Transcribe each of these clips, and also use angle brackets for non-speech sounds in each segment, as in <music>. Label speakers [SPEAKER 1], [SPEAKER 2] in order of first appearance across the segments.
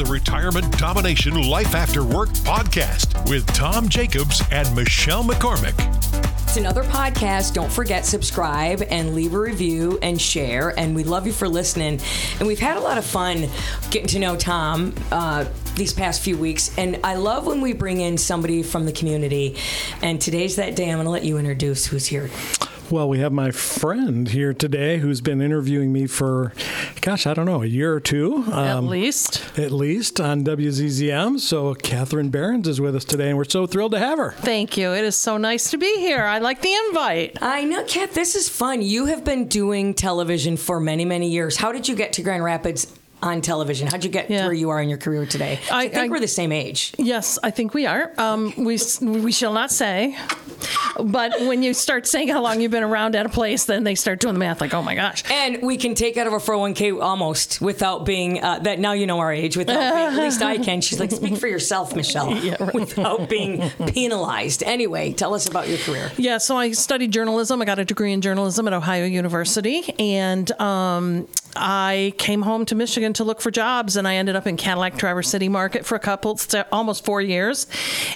[SPEAKER 1] the Retirement Domination Life After Work podcast with Tom Jacobs and Michelle McCormick.
[SPEAKER 2] It's another podcast. Don't forget, subscribe and leave a review and share. And we love you for listening. And we've had a lot of fun getting to know Tom uh, these past few weeks. And I love when we bring in somebody from the community. And today's that day. I'm going to let you introduce who's here.
[SPEAKER 3] Well, we have my friend here today who's been interviewing me for, gosh, I don't know, a year or two.
[SPEAKER 4] At um, least.
[SPEAKER 3] At least on WZZM. So Catherine Behrendt is with us today, and we're so thrilled to have her.
[SPEAKER 4] Thank you. It is so nice to be here. I like the invite.
[SPEAKER 2] I know, Kat, this is fun. You have been doing television for many, many years. How did you get to Grand Rapids? On television, how'd you get
[SPEAKER 4] Yeah.
[SPEAKER 2] where you are in your career today? I,
[SPEAKER 4] I-
[SPEAKER 2] think
[SPEAKER 4] I-
[SPEAKER 2] we're the same age.
[SPEAKER 4] Yes, I think we are. Um, we we shall not say, but when you start saying how long you've been around at a place, then they start doing the math. Like, oh my gosh.
[SPEAKER 2] And we can take out of our 401k almost without being uh, that. Now you know our age. Without being, at least I can. She's like, speak for yourself, Michelle. <laughs> Yeah. Without being penalized. Anyway, tell us about your career.
[SPEAKER 4] Yeah, so I studied journalism. I got a degree in journalism at Ohio University, and um, I came home to Michigan to look for jobs, and I ended up in Cadillac Traverse City Market for a couple, almost four years,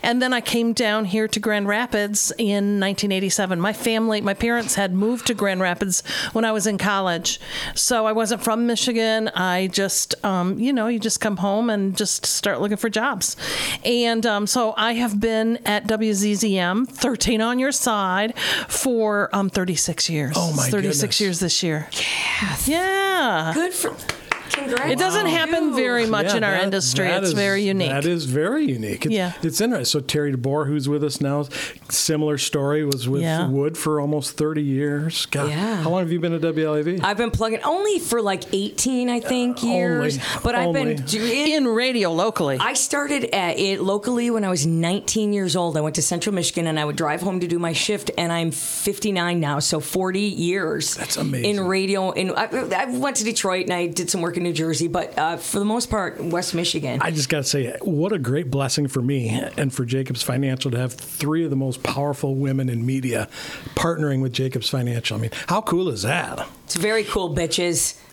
[SPEAKER 4] and then I came down here to Grand Rapids in 1987. My family, my parents had moved to Grand Rapids when I was in college, so I wasn't from Michigan. I just, um, you know, you just come home and just start looking for jobs, and um, so I have been at WZZM 13 on your side for um, 36 years.
[SPEAKER 3] Oh, my
[SPEAKER 4] 36
[SPEAKER 3] goodness.
[SPEAKER 4] years this year. Yes. Yeah.
[SPEAKER 2] Good for. Congrats.
[SPEAKER 4] It doesn't happen very much
[SPEAKER 3] Yeah,
[SPEAKER 4] in our
[SPEAKER 3] that-
[SPEAKER 4] industry.
[SPEAKER 3] that
[SPEAKER 4] It's
[SPEAKER 3] is-
[SPEAKER 4] very unique.
[SPEAKER 3] That is very unique. It's,
[SPEAKER 4] Yeah.
[SPEAKER 3] It's interesting. So Terry DeBoer, who's with us now, similar story, was with
[SPEAKER 4] Yeah.
[SPEAKER 3] Wood for almost 30 years. God,
[SPEAKER 2] Yeah.
[SPEAKER 3] How long have you been at WLAV?
[SPEAKER 2] I've been plugging only for like 18, I think, uh, years.
[SPEAKER 3] only.
[SPEAKER 2] but I've
[SPEAKER 3] Only.
[SPEAKER 2] been doing.
[SPEAKER 4] in radio locally.
[SPEAKER 2] I started at it locally when I was 19 years old. I went to Central Michigan and I would drive home to do my shift, and I'm 59 now, so 40 years.
[SPEAKER 3] That's amazing.
[SPEAKER 2] In radio, and I, I went to Detroit and I did some work in New Jersey, but uh, for the most part, West Michigan.
[SPEAKER 3] I just got to say, what a great blessing for me and for Jacobs Financial to have three of the most powerful women in media partnering with Jacobs Financial. I mean, how cool is that?
[SPEAKER 2] It's very cool, bitches. <laughs>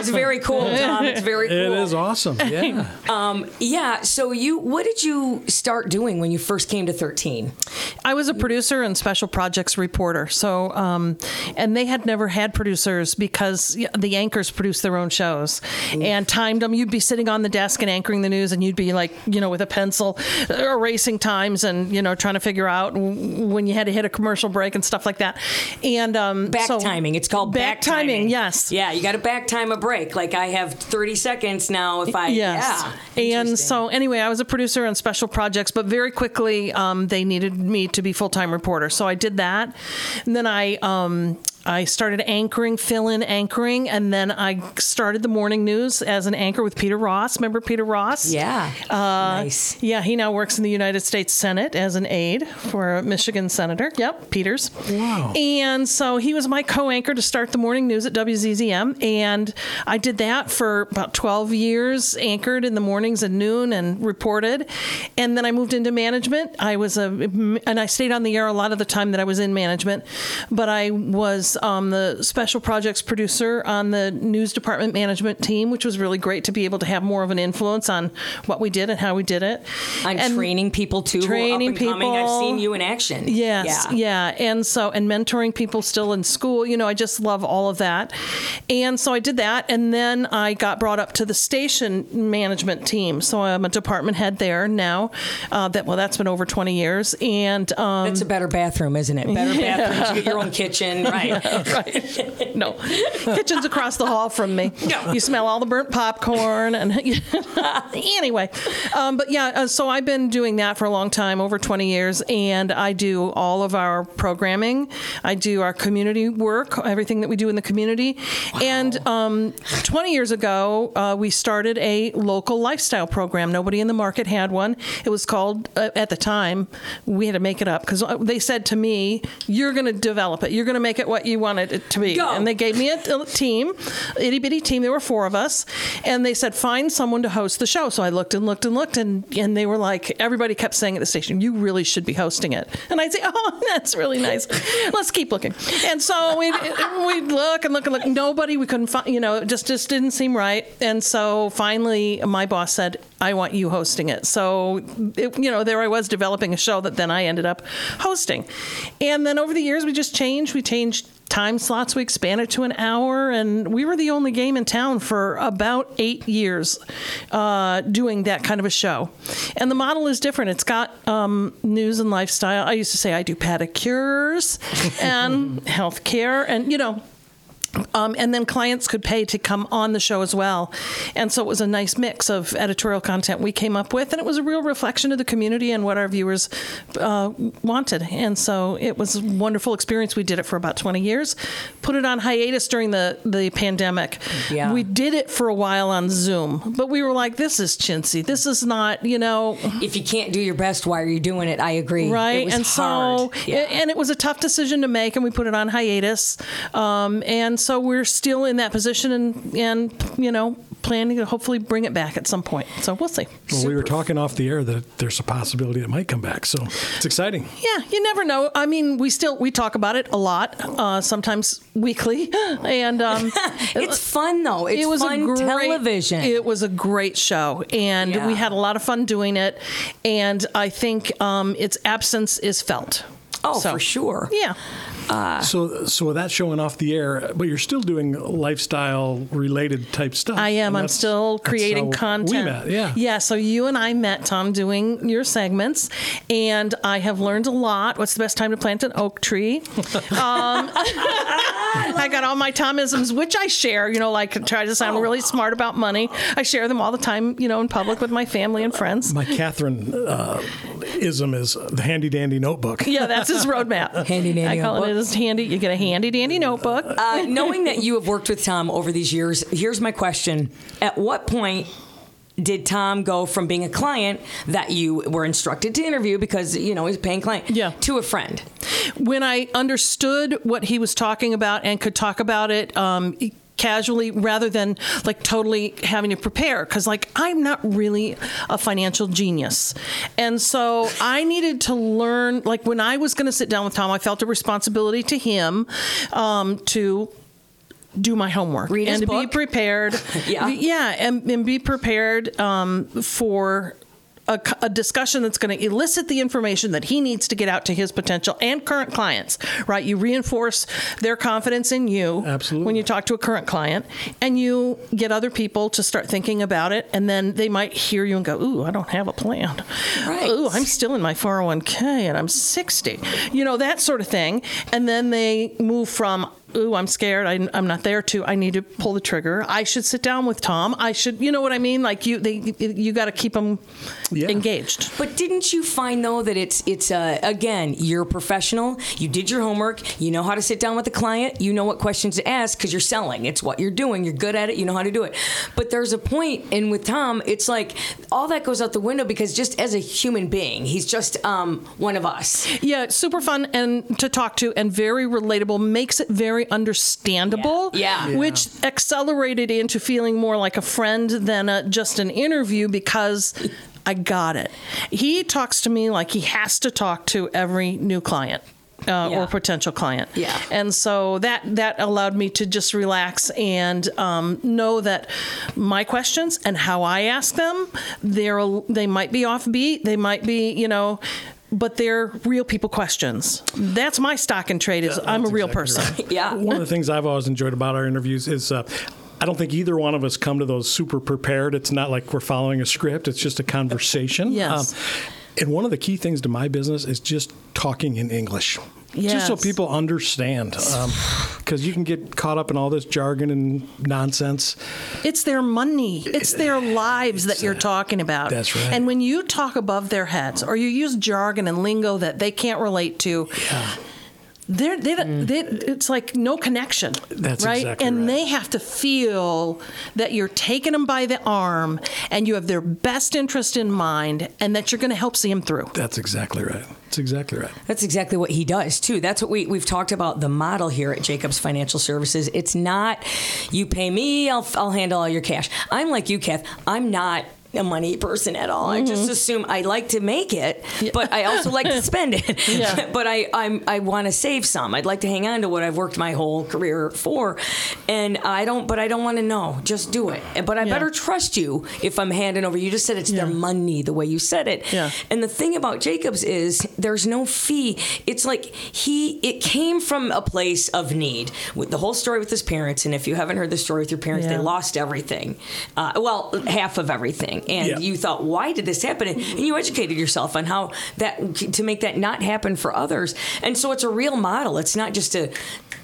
[SPEAKER 2] it's very cool, Tom. It's very cool.
[SPEAKER 3] It is awesome. Yeah. <laughs>
[SPEAKER 2] Um, Yeah. So you, what did you start doing when you first came to 13?
[SPEAKER 4] I was a producer and special projects reporter. So, um, and they had never had producers because the anchors produce their own shows and timed them. You'd be sitting on the desk and anchoring the news, and you'd be like, you know, with a pencil, uh, erasing times and you know trying to figure out when you had to hit a commercial break and stuff like that. And um,
[SPEAKER 2] Back
[SPEAKER 4] so-
[SPEAKER 2] timing. It's called back,
[SPEAKER 4] back timing. Yes.
[SPEAKER 2] Yeah, you got to back time a break. Like I have 30 seconds now if I.
[SPEAKER 4] Yes.
[SPEAKER 2] Yeah.
[SPEAKER 4] And so, anyway, I was a producer on special projects, but very quickly um, they needed me to be full time reporter. So I did that. And then I. Um, I started anchoring, fill in anchoring, and then I started the morning news as an anchor with Peter Ross. Remember Peter Ross?
[SPEAKER 2] Yeah. Uh, nice.
[SPEAKER 4] Yeah, he now works in the United States Senate as an aide for a Michigan senator. Yep, Peters.
[SPEAKER 3] Wow.
[SPEAKER 4] And so he was my co-anchor to start the morning news at WZZM, and I did that for about 12 years, anchored in the mornings and noon and reported. And then I moved into management. I was a and I stayed on the air a lot of the time that I was in management, but I was um, the special projects producer on the news department management team, which was really great to be able to have more of an influence on what we did and how we did it.
[SPEAKER 2] I'm
[SPEAKER 4] And-
[SPEAKER 2] training people too.
[SPEAKER 4] training
[SPEAKER 2] and coming. I've seen you in action.
[SPEAKER 4] Yes,
[SPEAKER 2] Yeah.
[SPEAKER 4] yeah. And so, and mentoring people still in school, you know, I just love all of that. And so I did that. And then I got brought up to the station management team. So I'm a department head there now. Uh, that Well, that's been over 20 years. And, um,
[SPEAKER 2] It's a better bathroom, isn't it? Better <laughs> bathrooms. You get your own kitchen, right? <laughs>
[SPEAKER 4] right. No, kitchen's across the hall from me.
[SPEAKER 2] No.
[SPEAKER 4] You smell all the burnt popcorn and <laughs> anyway. Um, but yeah, uh, so I've been doing that for a long time, over 20 years, and I do all of our programming. I do our community work, everything that we do in the community. And um, 20 years ago, uh, we started a local lifestyle program. Nobody in the market had one. It was called, uh, at the time, we had to make it up because they said to me, "You're going to develop it. You're going to make it what you." You wanted it to be.
[SPEAKER 2] Go.
[SPEAKER 4] And they gave me a, team, itty bitty team. There were four of us, and they said find someone to host the show. So I looked and looked and looked, and and they were like, everybody kept saying at the station, you really should be hosting it. And I'd say, <laughs> oh, that's really nice. Let's keep looking. And so we <laughs> we look and look and look. Nobody we couldn't find. You know, it just just didn't seem right. And so finally, my boss said, I want you hosting it. So, it, you know, there I was developing a show that then I ended up hosting. And then over the years, we just changed. We changed time slots. We expanded to an hour, and we were the only game in town for about eight years uh, doing that kind of a show. And the model is different. It's got um, news and lifestyle. I used to say I do pedicures <laughs> and healthcare, and you know. Um, and then clients could pay to come on the show as well. And so it was a nice mix of editorial content we came up with, and it was a real reflection of the community and what our viewers uh, wanted. And so it was a wonderful experience. We did it for about 20 years, put it on hiatus during the, the pandemic.
[SPEAKER 2] Yeah.
[SPEAKER 4] We did it for a while on Zoom, but we were like, this is chintzy. This is not, you know,
[SPEAKER 2] If you can't do your best, why are you doing it? I agree.
[SPEAKER 4] right
[SPEAKER 2] It was
[SPEAKER 4] and
[SPEAKER 2] hard.
[SPEAKER 4] so
[SPEAKER 2] Yeah.
[SPEAKER 4] and it was a tough decision to make and we put it on hiatus um, and so we're still in that position and and you know planning to hopefully bring it back at some point so we'll see
[SPEAKER 3] Well, we were talking off the air that there's a possibility it might come back, so it's exciting.
[SPEAKER 4] yeah you never know i mean we still we talk about it a lot uh, sometimes weekly <laughs> and um, <laughs>
[SPEAKER 2] it's fun though. It's
[SPEAKER 4] it was
[SPEAKER 2] fun
[SPEAKER 4] a great,
[SPEAKER 2] television.
[SPEAKER 4] It was a great show, and
[SPEAKER 2] Yeah.
[SPEAKER 4] we had a lot of fun doing it. And I think um, its absence is felt.
[SPEAKER 2] oh,
[SPEAKER 4] So,
[SPEAKER 2] for sure.
[SPEAKER 4] Yeah.
[SPEAKER 3] So, so with that showing off the air, but you're still doing lifestyle related type stuff.
[SPEAKER 4] I am. I'm still creating content.
[SPEAKER 3] We met, yeah.
[SPEAKER 4] Yeah. So you and I met, Tom, doing your segments, and I have learned a lot. What's the best time to plant an oak tree? <laughs> Um, <laughs> I got all my Tomisms, which I share. You know, like try to sound really smart about money. I share them all the time. You know, in public with my family and friends.
[SPEAKER 3] My Catherine uh, ism is the handy dandy notebook.
[SPEAKER 4] Yeah, that's his roadmap.
[SPEAKER 2] Handy dandy
[SPEAKER 4] I call
[SPEAKER 2] notebook.
[SPEAKER 4] it his handy. You get a handy dandy notebook.
[SPEAKER 2] Uh, knowing that you have worked with Tom over these years, here's my question: At what point? Did Tom go from being a client that you were instructed to interview because you know he's a paying client
[SPEAKER 4] Yeah.
[SPEAKER 2] to a friend?
[SPEAKER 4] when I understood what he was talking about and could talk about it um, casually rather than like totally having to prepare. Because like I'm not really a financial genius. And so I needed to learn like when I was going to sit down with Tom I felt a responsibility to him um, to do my homework
[SPEAKER 2] Read
[SPEAKER 4] and to be prepared. <laughs>
[SPEAKER 2] Yeah.
[SPEAKER 4] yeah and, and be prepared um, for a, c- a discussion that's going to elicit the information that he needs to get out to his potential and current clients, right? You reinforce their confidence in you
[SPEAKER 3] Absolutely.
[SPEAKER 4] when you talk to a current client, and you get other people to start thinking about it, and then they might hear you and go, "Ooh, I don't have a plan.
[SPEAKER 2] Right.
[SPEAKER 4] Ooh, I'm still in my 401k and I'm 60." You know that sort of thing, and then they move from ooh, I'm scared. I, I'm not there to. I need to pull the trigger. I should sit down with Tom. I should, you know what I mean? Like you, they, you got to keep them
[SPEAKER 3] Yeah.
[SPEAKER 4] engaged.
[SPEAKER 2] But didn't you find though that it's it's uh, again you're a professional. You did your homework. You know how to sit down with the client. You know what questions to ask because you're selling. It's what you're doing. You're good at it. You know how to do it. But there's a point, and with Tom, it's like all that goes out the window because just as a human being, he's just um, one of us.
[SPEAKER 4] Yeah, super fun and to talk to and very relatable. Makes it very understandable.
[SPEAKER 2] Yeah. Yeah.
[SPEAKER 4] Which accelerated into feeling more like a friend than a, just an interview because I got it. He talks to me like he has to talk to every new client. Uh,
[SPEAKER 2] Yeah.
[SPEAKER 4] or potential client,
[SPEAKER 2] Yeah.
[SPEAKER 4] and so that that allowed me to just relax and um, know that my questions and how I ask them, they're they might be offbeat, they might be you know, but they're real people questions. That's my stock and trade. Is I'm a real person. <laughs>
[SPEAKER 2] Yeah.
[SPEAKER 3] One of the things I've always enjoyed about our interviews is uh, I don't think either one of us come to those super prepared. It's not like we're following a script, it's just a conversation. <laughs> Um,
[SPEAKER 4] Yes.
[SPEAKER 3] and one of the key things to my business is just talking in English. Just so people understand. Um, because you can get caught up in all this jargon and nonsense.
[SPEAKER 4] It's their money. It's eh, their lives that you're uh, talking about.
[SPEAKER 3] That's right.
[SPEAKER 4] And when you talk above their heads or you use jargon and lingo that they can't relate to, they're, they, mm. they, it's like no connection.
[SPEAKER 3] That's
[SPEAKER 4] right.
[SPEAKER 3] exactly
[SPEAKER 4] and
[SPEAKER 3] right.
[SPEAKER 4] they have to feel that you're taking them by the arm and you have their best interest in mind and that you're going to help see them through.
[SPEAKER 3] That's exactly right. That's exactly right.
[SPEAKER 2] That's exactly what he does too. That's what we we've talked about the model here at Jacobs Financial Services. It's not you pay me, I'll I'll handle all your cash. I'm like you, Kath. I'm not a money person at all. I just assume I like to make it, but I also like to <laughs> spend it.
[SPEAKER 4] Yeah. <laughs>
[SPEAKER 2] but I I'm, I want to save some. I'd like to hang on to what I've worked my whole career for, and I don't. But I don't want to know. Just do it. But I
[SPEAKER 4] Yeah.
[SPEAKER 2] better trust you if I'm handing over. You just said it's their money the way you said it.
[SPEAKER 4] Yeah.
[SPEAKER 2] And the thing about Jacobs is there's no fee. It's like he it came from a place of need. With the whole story with his parents, and if you haven't heard the story with your parents,
[SPEAKER 4] Yeah.
[SPEAKER 2] they lost everything. Uh, well, half of everything. And
[SPEAKER 3] Yeah.
[SPEAKER 2] you thought, why did this happen? Mm-hmm. And you educated yourself on how that to make that not happen for others. And so it's a real model. It's not just a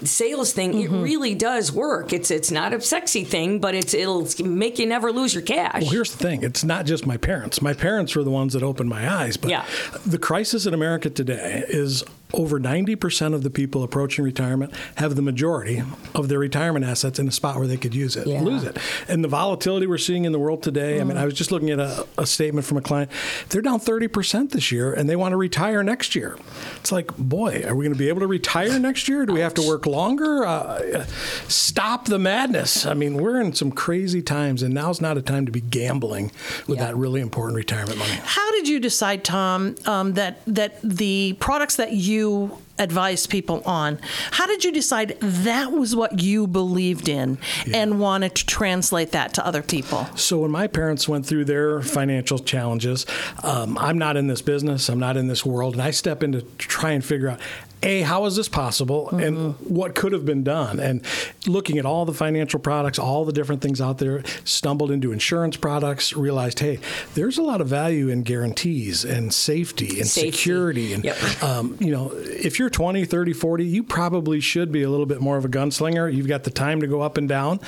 [SPEAKER 2] sales thing. It mm-hmm. really does work. It's it's not a sexy thing, but it's it'll make you never lose your cash.
[SPEAKER 3] Well, here's the thing. It's not just my parents. My parents were the ones that opened my eyes. But
[SPEAKER 2] Yeah.
[SPEAKER 3] the crisis in America today is over 90% of the people approaching retirement have the majority of their retirement assets in a spot where they could use it,
[SPEAKER 2] Yeah. Mm.
[SPEAKER 3] lose it. And the volatility we're seeing in the world today, I mean, I was just looking at a, a statement from a client. They're down 30% this year and they want to retire next year. It's like, boy, are we going to be able to retire next year? Do we have to work longer? Uh, stop the madness. I mean, we're in some crazy times and now's not a time to be gambling with
[SPEAKER 2] Yeah.
[SPEAKER 3] that really important retirement money.
[SPEAKER 4] How did you decide, Tom, um, that that the products that you advised people on, how did you decide that was what you believed in and wanted to translate that to other people?
[SPEAKER 3] So when my parents went through their financial challenges, um, I'm not in this business, I'm not in this world, and I step in to try and figure out. A, how is this possible and what could have been done? And looking at all the financial products, all the different things out there, stumbled into insurance products, realized, hey, there's a lot of value in guarantees and safety and
[SPEAKER 2] Safety.
[SPEAKER 3] security. And,
[SPEAKER 2] Yep. <laughs>
[SPEAKER 3] um, you know, if you're 20, 30, 40, you probably should be a little bit more of a gunslinger. You've got the time to go up and down.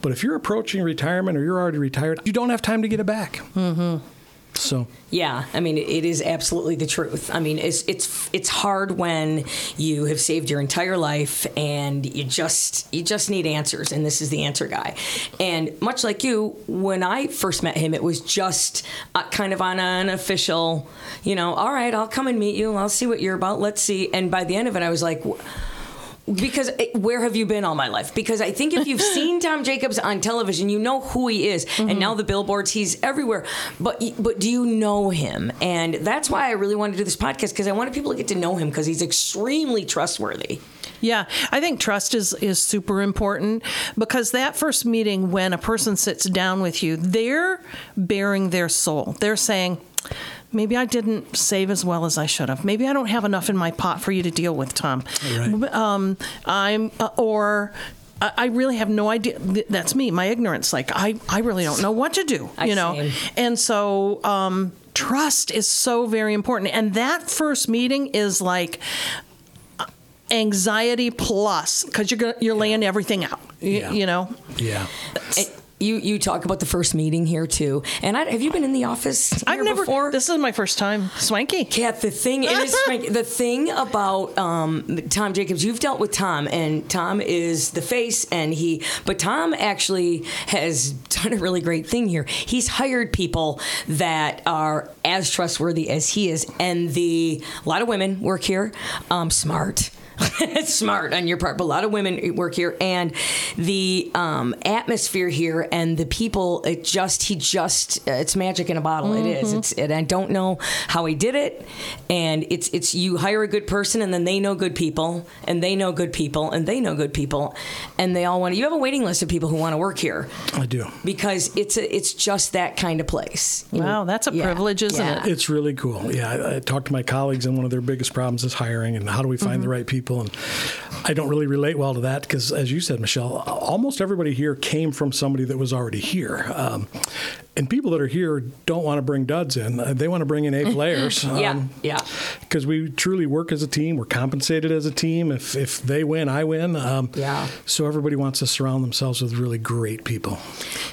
[SPEAKER 3] But if you're approaching retirement or you're already retired, you don't have time to get it back. Mm-hmm. So,
[SPEAKER 2] Yeah, I mean, it is absolutely the truth. I mean, it's it's it's hard when you have saved your entire life and you just you just need answers, and this is the answer guy. And much like you, when I first met him, it was just uh, kind of on an official, you know, all right, I'll come and meet you, I'll see what you're about, let's see. And by the end of it, I was like. "Wh- because eh, where have you been all my life? Because I think if you've <laughs> seen Tom Jacobs on television, you know who he is, and mm-hmm. now the billboards, he's everywhere. But but do you know him? And that's why I really wanted to do this podcast because I wanted people to get to know him because he's extremely trustworthy.
[SPEAKER 4] Yeah, I think trust is is super important because that first meeting when a person sits down with you, they're bearing their soul. They're saying, Maybe I didn't save as well as I should have. Maybe I don't have enough in my pot for you to deal with, Tom.
[SPEAKER 3] Right.
[SPEAKER 4] Um, I'm uh, or I I really have no idea. That's me, my ignorance. Like I, I really don't know what to do.
[SPEAKER 2] I
[SPEAKER 4] You know,
[SPEAKER 2] same.
[SPEAKER 4] and so um, trust is so very important. And that first meeting is like anxiety plus because you're gonna, you're laying everything out. y-
[SPEAKER 3] Yeah.
[SPEAKER 4] You know.
[SPEAKER 3] yeah.
[SPEAKER 2] And you you talk about the first meeting here too. And I, have you been in the office here
[SPEAKER 4] I've never.
[SPEAKER 2] before?
[SPEAKER 4] This is my first time. Swanky.
[SPEAKER 2] Kat, the thing is <laughs> Frank, the thing about um, Tom Jacobs, you've dealt with Tom, and Tom is the face, and he, but Tom actually has done a really great thing here. He's hired people that are as trustworthy as he is, and the a lot of women work here, um, smart. It's <laughs> smart on your part, but a lot of women work here, and the um, atmosphere here and the people. It just he just uh, it's magic in a bottle. It is. It's and I don't know how he did it, and it's it's you hire a good person, and then they know good people, and they know good people, and they know good people, and they all want. to You have a waiting list of people who want to work here
[SPEAKER 3] I do.
[SPEAKER 2] because it's a, it's just that kind of place. You
[SPEAKER 4] Wow,
[SPEAKER 2] know?
[SPEAKER 4] that's a privilege, isn't it?
[SPEAKER 3] It's really cool. Yeah, I, I talked to my colleagues, and one of their biggest problems is hiring and how do we find the right people. And I don't really relate well to that because, as you said, Michelle, almost everybody here came from somebody that was already here. Um, and people that are here don't want to bring duds in; Uh, they want to bring in A players.
[SPEAKER 2] Yeah, yeah.
[SPEAKER 3] Because we truly work as a team. We're compensated as a team. If if they win, I win. Um,
[SPEAKER 2] Yeah.
[SPEAKER 3] So everybody wants to surround themselves with really great people.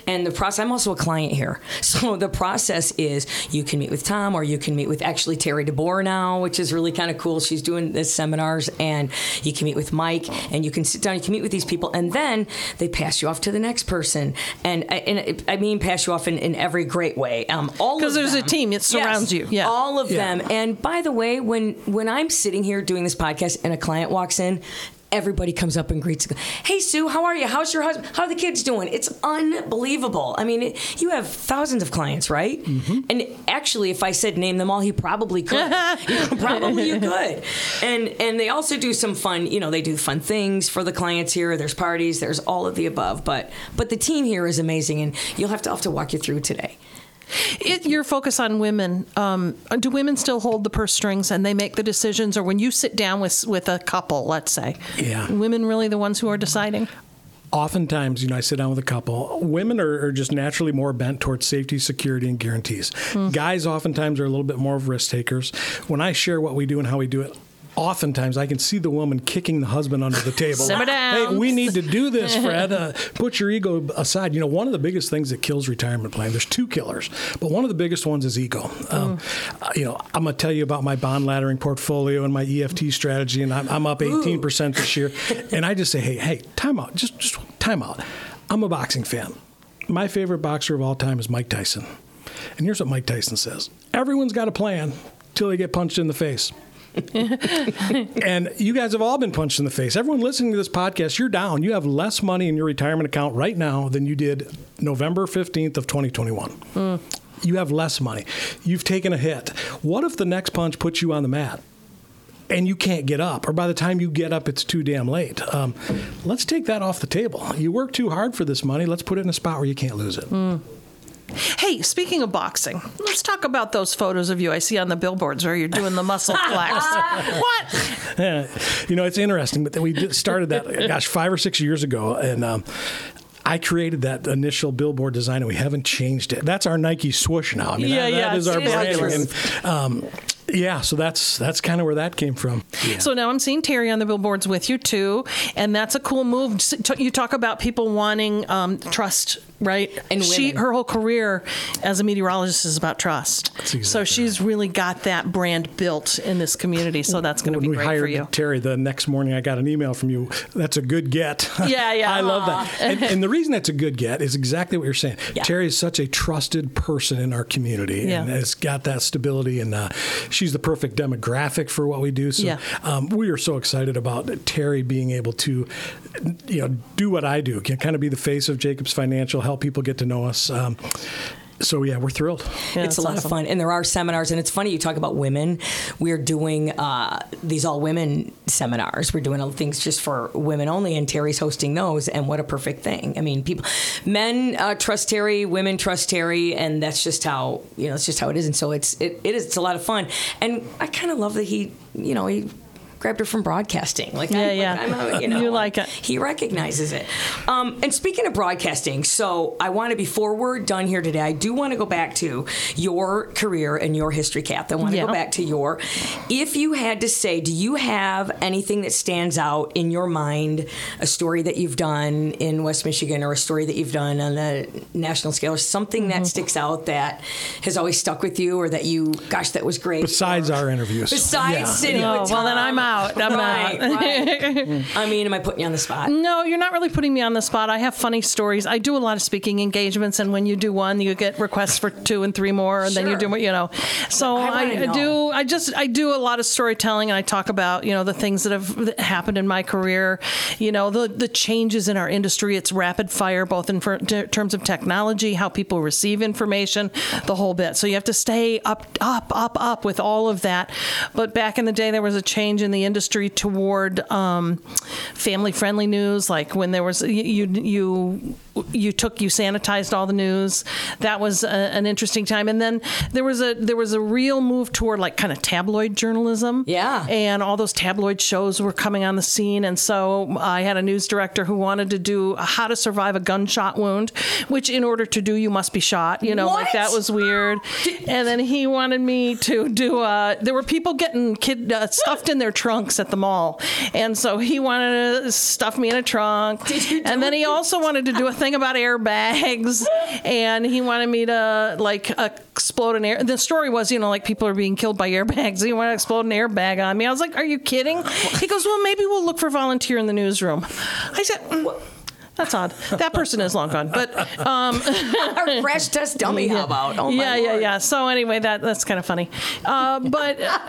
[SPEAKER 2] And the process, I'm also a client here. <laughs> So the process is you can meet with Tom or you can meet with actually Terry DeBoer now, which is really kind of cool. She's doing this seminars and you can meet with Mike and you can sit down, you can meet with these people and then they pass you off to the next person. And, and I mean, pass you off in, in every great way. Um, all
[SPEAKER 4] Because there's a team, it surrounds
[SPEAKER 2] Yes,
[SPEAKER 4] you. Yeah.
[SPEAKER 2] All of
[SPEAKER 3] Yeah.
[SPEAKER 2] them. And by the way, when when I'm sitting here doing this podcast and a client walks in, everybody comes up and greets. Hey Sue, how are you? How's your husband? How are the kids doing? It's unbelievable. I mean, it, you have thousands of clients, right? Mm-hmm. And actually, if I said name them all, he probably could. <laughs> Probably you could. And and they also do some fun. You know, they do fun things for the clients here. There's parties. There's all of the above. But but the team here is amazing, and you'll have to I'll have to walk you through today.
[SPEAKER 4] It, your focus on women. Um, do women still hold the purse strings and they make the decisions, or when you sit down with with a couple, let's say,
[SPEAKER 3] Yeah.
[SPEAKER 4] women really the ones who are deciding?
[SPEAKER 3] oftentimes, you know, I sit down with a couple. Women are, are just naturally more bent towards safety, security, and guarantees. Guys oftentimes are a little bit more of risk takers. When I share what we do and how we do it, oftentimes I can see the woman kicking the husband under the table. <laughs>
[SPEAKER 4] Simmer down.
[SPEAKER 3] Hey, we need to do this, <laughs> Fred. Uh, put your ego aside. You know, one of the biggest things that kills retirement plan. There's two killers, but one of the biggest ones is ego. Um, uh, you know, I'm gonna tell you about my bond laddering portfolio and my EFT strategy, and I'm, I'm up 18 percent this year. <laughs> And I just say, hey, hey, time out, just just time out. I'm a boxing fan. My favorite boxer of all time is Mike Tyson. And here's what Mike Tyson says: Everyone's got a plan till they get punched in the face. <laughs> and you guys have all been punched in the face. Everyone listening to this podcast, you're down. You have less money in your retirement account right now than you did November 15th of 2021. You have less money. You've taken a hit. What if the next punch puts you on the mat? And you can't get up, or by the time you get up, it's too damn late. Um, let's take that off the table. You work too hard for this money. Let's put it in a spot where you can't lose it.
[SPEAKER 4] Hey, speaking of boxing, let's talk about those photos of you I see on the billboards where you're doing the muscle flex. <laughs> what?
[SPEAKER 3] you know, it's interesting, but we started that, gosh, five or six years ago, and um, I created that initial billboard design, and we haven't changed it. That's our Nike swoosh now. I mean,
[SPEAKER 4] Yeah,
[SPEAKER 3] that,
[SPEAKER 4] yeah,
[SPEAKER 3] that is our
[SPEAKER 4] it's
[SPEAKER 3] branding. And, um, yeah, so that's that's kind of where that came from.
[SPEAKER 4] So now I'm seeing Terry on the billboards with you too, and that's a cool move. You talk about people wanting um, trust, right?
[SPEAKER 2] And
[SPEAKER 4] she,
[SPEAKER 2] women.
[SPEAKER 4] her whole career as a meteorologist is about trust.
[SPEAKER 3] exactly
[SPEAKER 4] so she's really got that brand built in this community. So that's going to be
[SPEAKER 3] we
[SPEAKER 4] great
[SPEAKER 3] hired
[SPEAKER 4] for you.
[SPEAKER 3] Terry, the next morning I got an email from you. That's a good get. <laughs>
[SPEAKER 4] Yeah, yeah.
[SPEAKER 3] I love that. And, and the reason that's a good get is exactly what you're saying.
[SPEAKER 2] Yeah.
[SPEAKER 3] Terry is such a trusted person in our community yeah. and
[SPEAKER 4] Yeah.
[SPEAKER 3] has got that stability, and uh, she's the perfect demographic for what we do. So
[SPEAKER 4] Yeah.
[SPEAKER 3] um, we are so excited about Terry being able to, you know, do what I do, can kind of be the face of Jacobs Financial, help people get to know us. Um, so yeah, we're thrilled.
[SPEAKER 4] Yeah,
[SPEAKER 2] it's a lot
[SPEAKER 4] awesome.
[SPEAKER 2] of fun, and there are seminars. And it's funny you talk about women. We're doing uh, these all women seminars. We're doing all things just for women only, and Terry's hosting those. And what a perfect thing! I mean, people, men uh, trust Terry, women trust Terry, and that's just how you know. It's just how it is. And so it's it, it is. It's a lot of fun, and I kind of love that he, you know, he. Grabbed her from broadcasting, like
[SPEAKER 4] Yeah,
[SPEAKER 2] I,
[SPEAKER 4] yeah.
[SPEAKER 2] I'm a- you <laughs> know,
[SPEAKER 4] You like it.
[SPEAKER 2] he recognizes it. Um, and speaking of broadcasting, so I want to, before we're done here today, I do want to go back to your career and your history, Kath. I want to
[SPEAKER 4] Yeah.
[SPEAKER 2] go back to your. If you had to say, do you have anything that stands out in your mind, a story that you've done in West Michigan or a story that you've done on a national scale or something
[SPEAKER 4] Mm-hmm.
[SPEAKER 2] that sticks out that has always stuck with you or that you, gosh, that was great?
[SPEAKER 3] Besides
[SPEAKER 2] or-
[SPEAKER 3] our interviews.
[SPEAKER 2] Besides
[SPEAKER 3] Yeah.
[SPEAKER 2] sitting
[SPEAKER 4] Oh,
[SPEAKER 2] with
[SPEAKER 4] well, then I'm out. I'm
[SPEAKER 2] right,
[SPEAKER 4] out.
[SPEAKER 2] right. <laughs> I mean, am I putting you on the spot?
[SPEAKER 4] No, you're not really putting me on the spot. I have funny stories. I do a lot of speaking engagements, and when you do one, you get requests for two and three more, and then you
[SPEAKER 2] Sure.
[SPEAKER 4] do, you know. So
[SPEAKER 2] I
[SPEAKER 4] I, do. I just I do a lot of storytelling, and I talk about you know the things that have that happened in my career. You know the the changes in our industry. It's rapid fire, both in for, ter- terms of technology, how people receive information, the whole bit. So you have to stay up, up, up, up with all of that. But back in the day, there was a change in the industry toward um, family-friendly news, like when there was you you you took you sanitized all the news. That was a, an interesting time, and then there was a there was a real move toward like kind of tabloid journalism.
[SPEAKER 2] Yeah.
[SPEAKER 4] and all those tabloid shows were coming on the scene, and so I had a news director who wanted to do a how to survive a gunshot wound, which in order to do you must be shot. You know, like that was weird. And then he wanted me to do. Uh, there were people getting kid uh, stuffed in their trunks at the mall, and so he wanted to stuff me in a trunk.
[SPEAKER 2] Did you do
[SPEAKER 4] and then he also wanted to do a thing about airbags, <laughs> and he wanted me to like explode an air. The story was, you know, like people are being killed by airbags. He wanted to explode an airbag on me. I was like, "Are you kidding?" He goes, "Well, maybe we'll look for volunteer in the newsroom." I said. Mm, that's odd. That person is long gone. But um, <laughs>
[SPEAKER 2] Our crash test dummy, how about? Oh, my
[SPEAKER 4] yeah, yeah,
[SPEAKER 2] Lord.
[SPEAKER 4] yeah. So anyway, that that's kind of funny. Uh, but uh,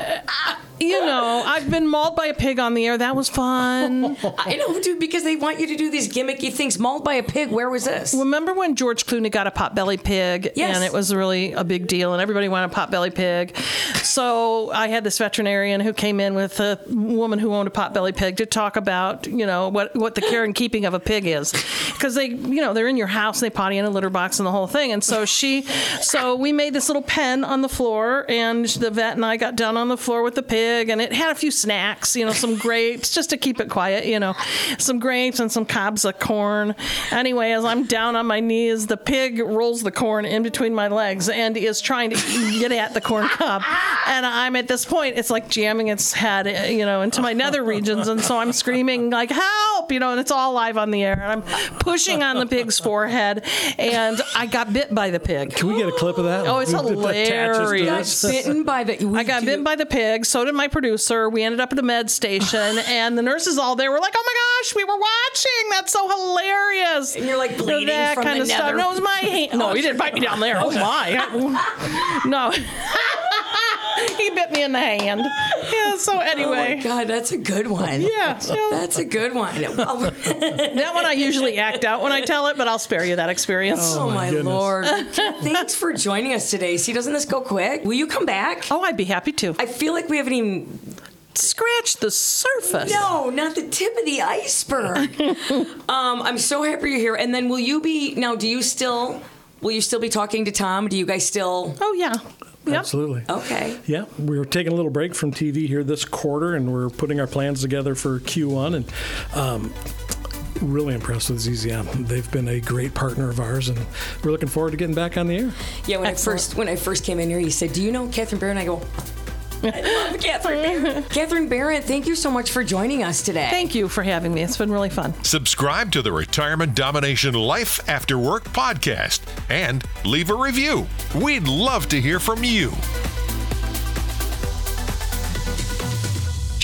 [SPEAKER 4] you know, I've been mauled by a pig on the air. That was fun. <laughs>
[SPEAKER 2] I know, dude, because they want you to do these gimmicky things. Mauled by a pig, where was this?
[SPEAKER 4] Remember when George Clooney got a potbelly pig?
[SPEAKER 2] Yes.
[SPEAKER 4] And it was really a big deal, and everybody wanted a potbelly pig. So I had this veterinarian who came in with a woman who owned a potbelly pig to talk about, you know, what, what the care and keeping of a pig is. Because they, you know, they're in your house and they potty in a litter box and the whole thing. And so she, so we made this little pen on the floor, and the vet and I got down on the floor with the pig, and it had a few snacks, you know, some grapes, just to keep it quiet, you know, some grapes and some cobs of corn. Anyway, as I'm down on my knees, the pig rolls the corn in between my legs and is trying to get at the corn cob. And I'm at this point, it's like jamming its head, you know, into my nether regions. And so I'm screaming, like, help, you know, and it's all live on the air. And I'm pushing on the pig's forehead, and I got bit by the pig.
[SPEAKER 3] Can we get a clip of that?
[SPEAKER 4] Oh, it's
[SPEAKER 3] That attaches to
[SPEAKER 4] hilarious.
[SPEAKER 3] this?
[SPEAKER 2] Bitten by the. we
[SPEAKER 4] I got
[SPEAKER 2] do-
[SPEAKER 4] bitten by the pig. So did my producer. We ended up at the med station, <sighs> and the nurses all there were like, "Oh my gosh, we were watching. That's so hilarious."
[SPEAKER 2] And you're, like,
[SPEAKER 4] So
[SPEAKER 2] bleeding
[SPEAKER 4] that
[SPEAKER 2] from
[SPEAKER 4] kind
[SPEAKER 2] the
[SPEAKER 4] of stuff. No, it was my hand. <laughs> No, oh, he didn't bite me down there. Oh my. <laughs> No. <laughs> <laughs> he bit me in the hand. Yeah. So anyway.
[SPEAKER 2] Oh my. God, that's a good one.
[SPEAKER 4] Yeah, yeah.
[SPEAKER 2] That's a good one. <laughs>
[SPEAKER 4] That one I usually act out when I tell it, but I'll spare you that experience.
[SPEAKER 2] oh, my
[SPEAKER 3] goodness.
[SPEAKER 2] Lord. Thanks for joining us today. See, doesn't this go quick? Will you come back?
[SPEAKER 4] Oh, I'd be happy to.
[SPEAKER 2] I feel like we haven't even.
[SPEAKER 4] Scratch the surface.
[SPEAKER 2] No, not the tip of the iceberg. <laughs> um, I'm so happy you're here. And then will you be. Now, do you still. Will you still be talking to Tom? Do you guys still.
[SPEAKER 4] Oh yeah. Yep.
[SPEAKER 3] Absolutely.
[SPEAKER 2] Okay.
[SPEAKER 3] Yeah, we're taking a little break from TV here this quarter, and we're putting our plans together for Q1. And um, really impressed with ZZM. They've been a great partner of ours, and we're looking forward to getting back on the air.
[SPEAKER 2] Yeah, when I first when I first came in here, you said, "Do you know Catherine Behrendt?" I go, "I <laughs> love Catherine Behrendt." Catherine Behrendt, thank you so much for joining us today.
[SPEAKER 4] Thank you for having me. It's been really fun.
[SPEAKER 1] Subscribe to the Retirement Domination Life After Work podcast and leave a review. We'd love to hear from you.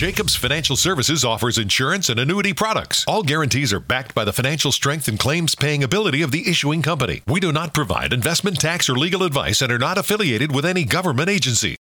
[SPEAKER 1] Jacobs Financial Services offers insurance and annuity products. All guarantees are backed by the financial strength and claims paying ability of the issuing company. We do not provide investment tax or legal advice and are not affiliated with any government agency.